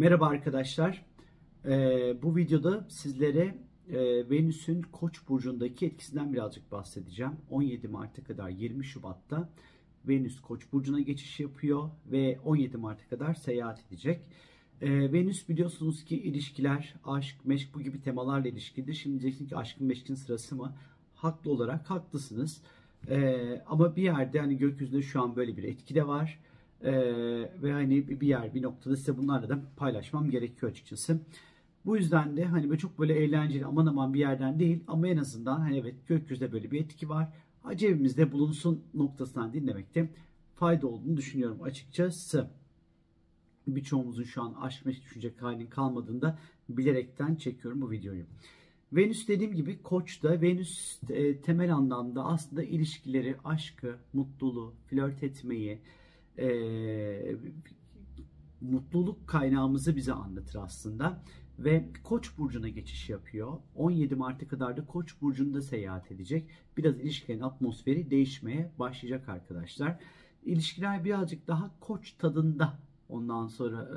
Merhaba arkadaşlar. Ee, bu videoda sizlere e, Venüs'ün Koç burcundaki etkisinden birazcık bahsedeceğim. 17 Mart'a kadar 20 Şubat'ta Venüs Koç burcuna geçiş yapıyor ve 17 Mart'a kadar seyahat edecek. Ee, Venüs biliyorsunuz ki ilişkiler, aşk, meşk bu gibi temalarla ilişkilidir. Şimdi diyeceksin ki aşkın meşkin sırası mı? Haklı olarak haklısınız. Ee, ama bir yerde hani gökyüzünde şu an böyle bir etki de var. Ee, ve hani bir yer bir noktada size bunlarla da paylaşmam gerekiyor açıkçası. Bu yüzden de hani böyle çok böyle eğlenceli aman aman bir yerden değil ama en azından hani evet gökyüzünde böyle bir etki var. Cebimizde bulunsun noktasından dinlemekte fayda olduğunu düşünüyorum açıkçası. Birçoğumuzun şu an aşk meşk düşünecek halinin kalmadığında bilerekten çekiyorum bu videoyu. Venüs dediğim gibi Koç'ta Venüs e, temel anlamda aslında ilişkileri, aşkı, mutluluğu, flört etmeyi, e, mutluluk kaynağımızı bize anlatır aslında. Ve Koç burcuna geçiş yapıyor. 17 Mart'a kadar da Koç burcunda seyahat edecek. Biraz ilişkilerin atmosferi değişmeye başlayacak arkadaşlar. İlişkiler birazcık daha Koç tadında ondan sonra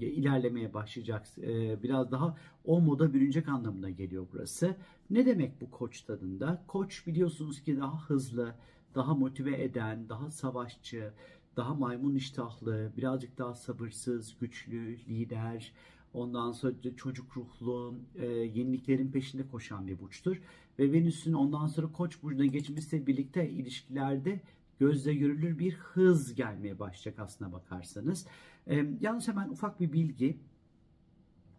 e, ilerlemeye başlayacak. E, biraz daha o moda bürünecek anlamına geliyor burası. Ne demek bu koç tadında? Koç biliyorsunuz ki daha hızlı, daha motive eden, daha savaşçı, daha maymun iştahlı, birazcık daha sabırsız, güçlü, lider, ondan sonra çocuk ruhlu, e, yeniliklerin peşinde koşan bir burçtur. Ve Venüs'ün ondan sonra Koç burcuna geçmesiyle birlikte ilişkilerde gözle görülür bir hız gelmeye başlayacak aslına bakarsanız. E, yalnız hemen ufak bir bilgi,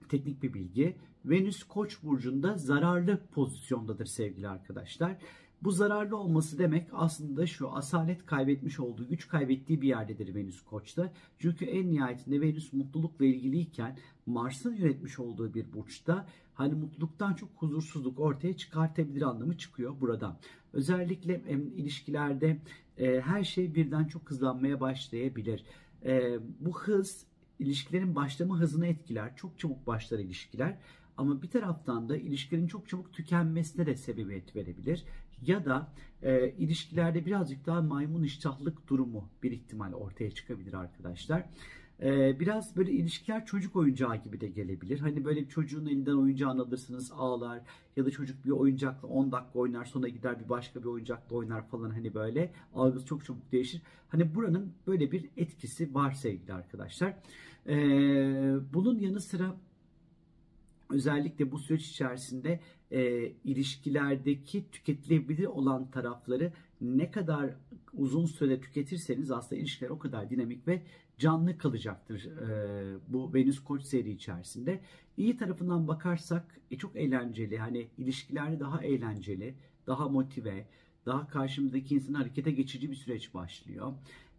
teknik bir bilgi. Venüs Koç burcunda zararlı pozisyondadır sevgili arkadaşlar. Bu zararlı olması demek aslında şu asalet kaybetmiş olduğu, güç kaybettiği bir yerdedir Venüs Koç'ta. Çünkü en nihayetinde Venüs mutlulukla ilgiliyken Mars'ın yönetmiş olduğu bir burçta hani mutluluktan çok huzursuzluk ortaya çıkartabilir anlamı çıkıyor buradan. Özellikle ilişkilerde e, her şey birden çok hızlanmaya başlayabilir. E, bu hız ilişkilerin başlama hızını etkiler. Çok çabuk başlar ilişkiler. Ama bir taraftan da ilişkilerin çok çabuk tükenmesine de sebebiyet verebilir ya da e, ilişkilerde birazcık daha maymun iştahlık durumu bir ihtimal ortaya çıkabilir arkadaşlar. E, biraz böyle ilişkiler çocuk oyuncağı gibi de gelebilir. Hani böyle çocuğun elinden oyuncağını alırsınız ağlar ya da çocuk bir oyuncakla 10 dakika oynar sonra gider bir başka bir oyuncakla oynar falan hani böyle algısı çok çabuk değişir. Hani buranın böyle bir etkisi var sevgili arkadaşlar. E, bunun yanı sıra özellikle bu süreç içerisinde e, ilişkilerdeki tüketilebilir olan tarafları ne kadar uzun süre tüketirseniz aslında ilişkiler o kadar dinamik ve canlı kalacaktır e, bu Venüs Koç seri içerisinde. İyi tarafından bakarsak e, çok eğlenceli. Hani ilişkilerde daha eğlenceli, daha motive, daha karşımızdaki insanı harekete geçici bir süreç başlıyor.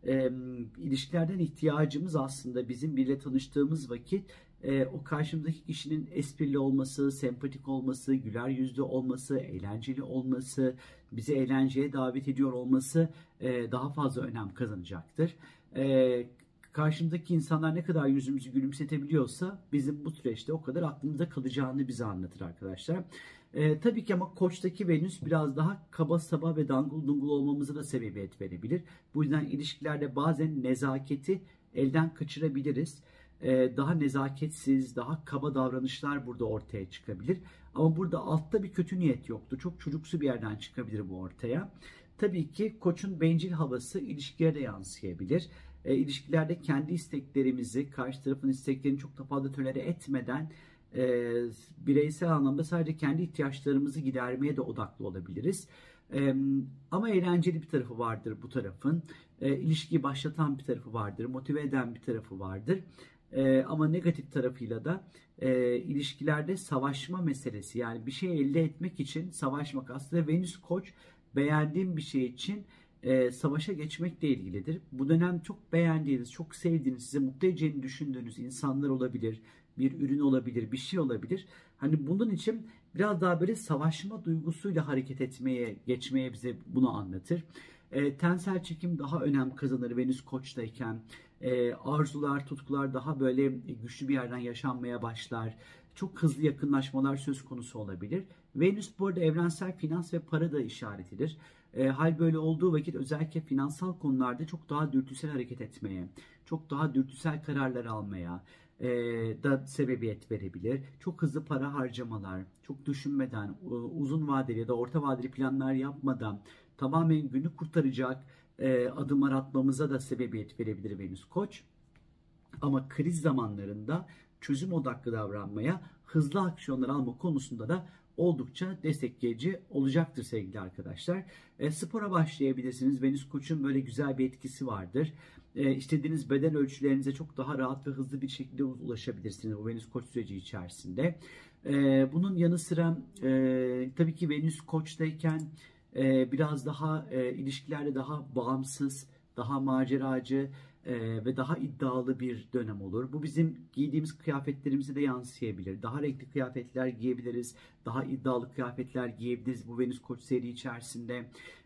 E, ilişkilerden ihtiyacımız aslında bizim biriyle tanıştığımız vakit e, o karşımdaki kişinin esprili olması, sempatik olması, güler yüzlü olması, eğlenceli olması, bizi eğlenceye davet ediyor olması e, daha fazla önem kazanacaktır. E, karşımdaki insanlar ne kadar yüzümüzü gülümsetebiliyorsa bizim bu süreçte o kadar aklımızda kalacağını bize anlatır arkadaşlar. Ee, tabii ki ama koçtaki Venüs biraz daha kaba saba ve dangul dungul olmamızı da sebebiyet verebilir. Bu yüzden ilişkilerde bazen nezaketi elden kaçırabiliriz. Ee, daha nezaketsiz, daha kaba davranışlar burada ortaya çıkabilir. Ama burada altta bir kötü niyet yoktu. Çok çocuksu bir yerden çıkabilir bu ortaya. Tabii ki koçun bencil havası ilişkilere de yansıyabilir. E, ilişkilerde kendi isteklerimizi, karşı tarafın isteklerini çok da fazla tölere etmeden e, bireysel anlamda sadece kendi ihtiyaçlarımızı gidermeye de odaklı olabiliriz. E, ama eğlenceli bir tarafı vardır bu tarafın. E, ilişkiyi başlatan bir tarafı vardır, motive eden bir tarafı vardır. E, ama negatif tarafıyla da e, ilişkilerde savaşma meselesi yani bir şey elde etmek için savaşmak aslında Venüs Koç beğendiğim bir şey için e, savaşa geçmekle ilgilidir. Bu dönem çok beğendiğiniz, çok sevdiğiniz, size mutlu edeceğini düşündüğünüz insanlar olabilir, bir ürün olabilir, bir şey olabilir. Hani bunun için biraz daha böyle savaşma duygusuyla hareket etmeye, geçmeye bize bunu anlatır. E, tensel çekim daha önem kazanır Venüs Koç'tayken. E, arzular, tutkular daha böyle güçlü bir yerden yaşanmaya başlar. Çok hızlı yakınlaşmalar söz konusu olabilir. Venüs bu arada evrensel finans ve para da işaretidir. E, hal böyle olduğu vakit özellikle finansal konularda çok daha dürtüsel hareket etmeye, çok daha dürtüsel kararlar almaya, e, da sebebiyet verebilir. Çok hızlı para harcamalar, çok düşünmeden, e, uzun vadeli ya da orta vadeli planlar yapmadan tamamen günü kurtaracak e, adımlar atmamıza da sebebiyet verebilir Venüs Koç. Ama kriz zamanlarında çözüm odaklı davranmaya, hızlı aksiyonlar alma konusunda da oldukça destekleyici olacaktır sevgili arkadaşlar. E, spora başlayabilirsiniz. Venüs Koç'un böyle güzel bir etkisi vardır. E, istediğiniz beden ölçülerinize çok daha rahat ve hızlı bir şekilde ulaşabilirsiniz bu Venüs Koç süreci içerisinde. E, bunun yanı sıra e, tabii ki Venüs Koç'tayken e, biraz daha e, ilişkilerde daha bağımsız, daha maceracı, e, ve daha iddialı bir dönem olur. Bu bizim giydiğimiz kıyafetlerimize de yansıyabilir. Daha renkli kıyafetler giyebiliriz. Daha iddialı kıyafetler giyebiliriz bu Venüs Koç seri içerisinde.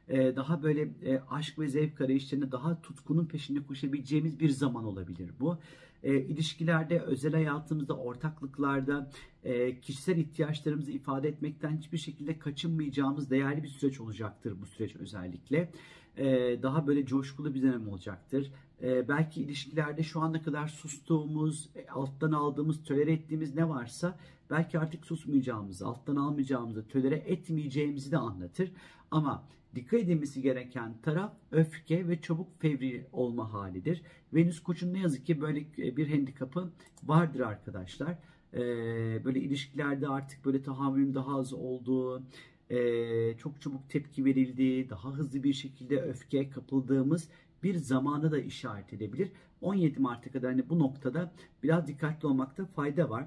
E, daha böyle e, aşk ve zevk arayışlarında daha tutkunun peşinde koşabileceğimiz bir zaman olabilir bu. E, ilişkilerde, özel hayatımızda, ortaklıklarda e, kişisel ihtiyaçlarımızı ifade etmekten hiçbir şekilde kaçınmayacağımız değerli bir süreç olacaktır bu süreç özellikle. E, daha böyle coşkulu bir dönem olacaktır. E, belki ilişkilerde şu ana kadar sustuğumuz, e, alttan aldığımız, tölere ettiğimiz ne varsa belki artık susmayacağımızı, alttan almayacağımızı, tölere etmeyeceğimizi de anlatır. Ama dikkat edilmesi gereken taraf öfke ve çabuk fevri olma halidir. Venüs koçun ne yazık ki böyle bir handikapı vardır arkadaşlar. Ee, böyle ilişkilerde artık böyle tahammülün daha az olduğu, e, çok çabuk tepki verildiği, daha hızlı bir şekilde öfke kapıldığımız bir zamana da işaret edebilir. 17 Mart'a kadar hani bu noktada biraz dikkatli olmakta fayda var.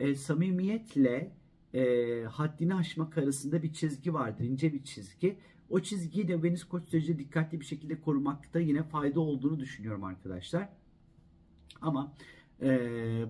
E, samimiyetle e, haddini aşmak arasında bir çizgi vardır, ince bir çizgi. O çizgiyi de Venüs Koç süreci dikkatli bir şekilde korumakta yine fayda olduğunu düşünüyorum arkadaşlar. Ama e,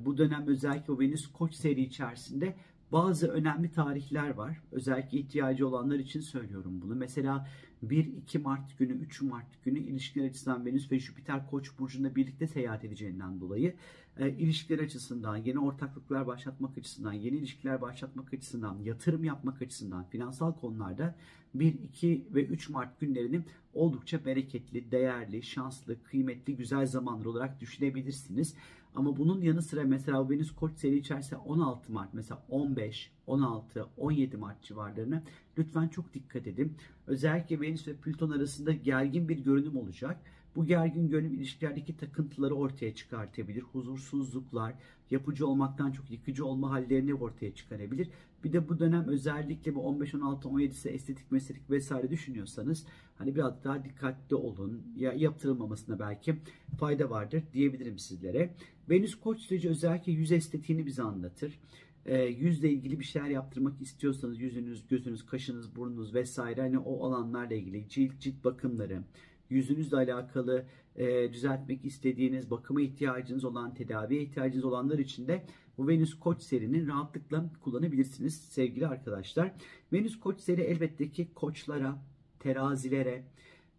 bu dönem özellikle o Venüs Koç seri içerisinde bazı önemli tarihler var. Özellikle ihtiyacı olanlar için söylüyorum bunu. Mesela 1-2 Mart günü, 3 Mart günü ilişkiler açısından Venüs ve Jüpiter Koç burcunda birlikte seyahat edeceğinden dolayı e, ilişkiler açısından, yeni ortaklıklar başlatmak açısından, yeni ilişkiler başlatmak açısından, yatırım yapmak açısından, finansal konularda 1, 2 ve 3 Mart günlerini oldukça bereketli, değerli, şanslı, kıymetli, güzel zamanlar olarak düşünebilirsiniz. Ama bunun yanı sıra mesela Venüs Koç seri içerisinde 16 Mart mesela 15, 16, 17 Mart civarlarına lütfen çok dikkat edin. Özellikle Venüs ve Plüton arasında gergin bir görünüm olacak. Bu gergin görünüm ilişkilerdeki takıntıları ortaya çıkartabilir. Huzursuzluklar, yapıcı olmaktan çok yıkıcı olma hallerini ortaya çıkarabilir. Bir de bu dönem özellikle bu 15, 16, 17 ise estetik, meslelik vesaire düşünüyorsanız hani biraz daha dikkatli olun. Ya yaptırılmamasına belki fayda vardır diyebilirim sizlere. Venüs Koç süreci özellikle yüz estetiğini bize anlatır. E, yüzle ilgili bir şeyler yaptırmak istiyorsanız yüzünüz, gözünüz, kaşınız, burnunuz vesaire hani o alanlarla ilgili cilt, cilt bakımları, yüzünüzle alakalı e, düzeltmek istediğiniz, bakıma ihtiyacınız olan, tedaviye ihtiyacınız olanlar için de bu Venüs Koç serinin rahatlıkla kullanabilirsiniz sevgili arkadaşlar. Venüs Koç seri elbette ki koçlara, terazilere,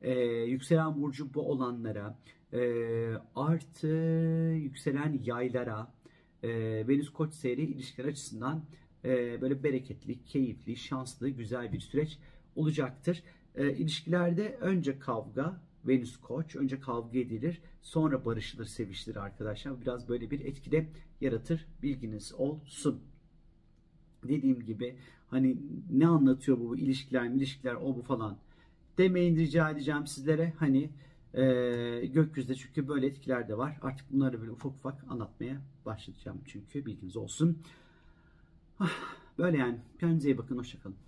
e, yükselen burcu bu olanlara, e, artı yükselen yaylara, e, Venüs Koç seri ilişkiler açısından e, böyle bereketli, keyifli, şanslı, güzel bir süreç olacaktır. E, ilişkilerde önce kavga, Venüs Koç, önce kavga edilir, sonra barışılır, sevişilir arkadaşlar. Biraz böyle bir etkide yaratır, bilginiz olsun. Dediğim gibi hani ne anlatıyor bu ilişkiler, ilişkiler o bu falan demeyin rica edeceğim sizlere. Hani e, gökyüzünde çünkü böyle etkiler de var. Artık bunları böyle ufak ufak anlatmaya başlayacağım çünkü bilginiz olsun. Ah, böyle yani. Kendinize iyi bakın. Hoşçakalın.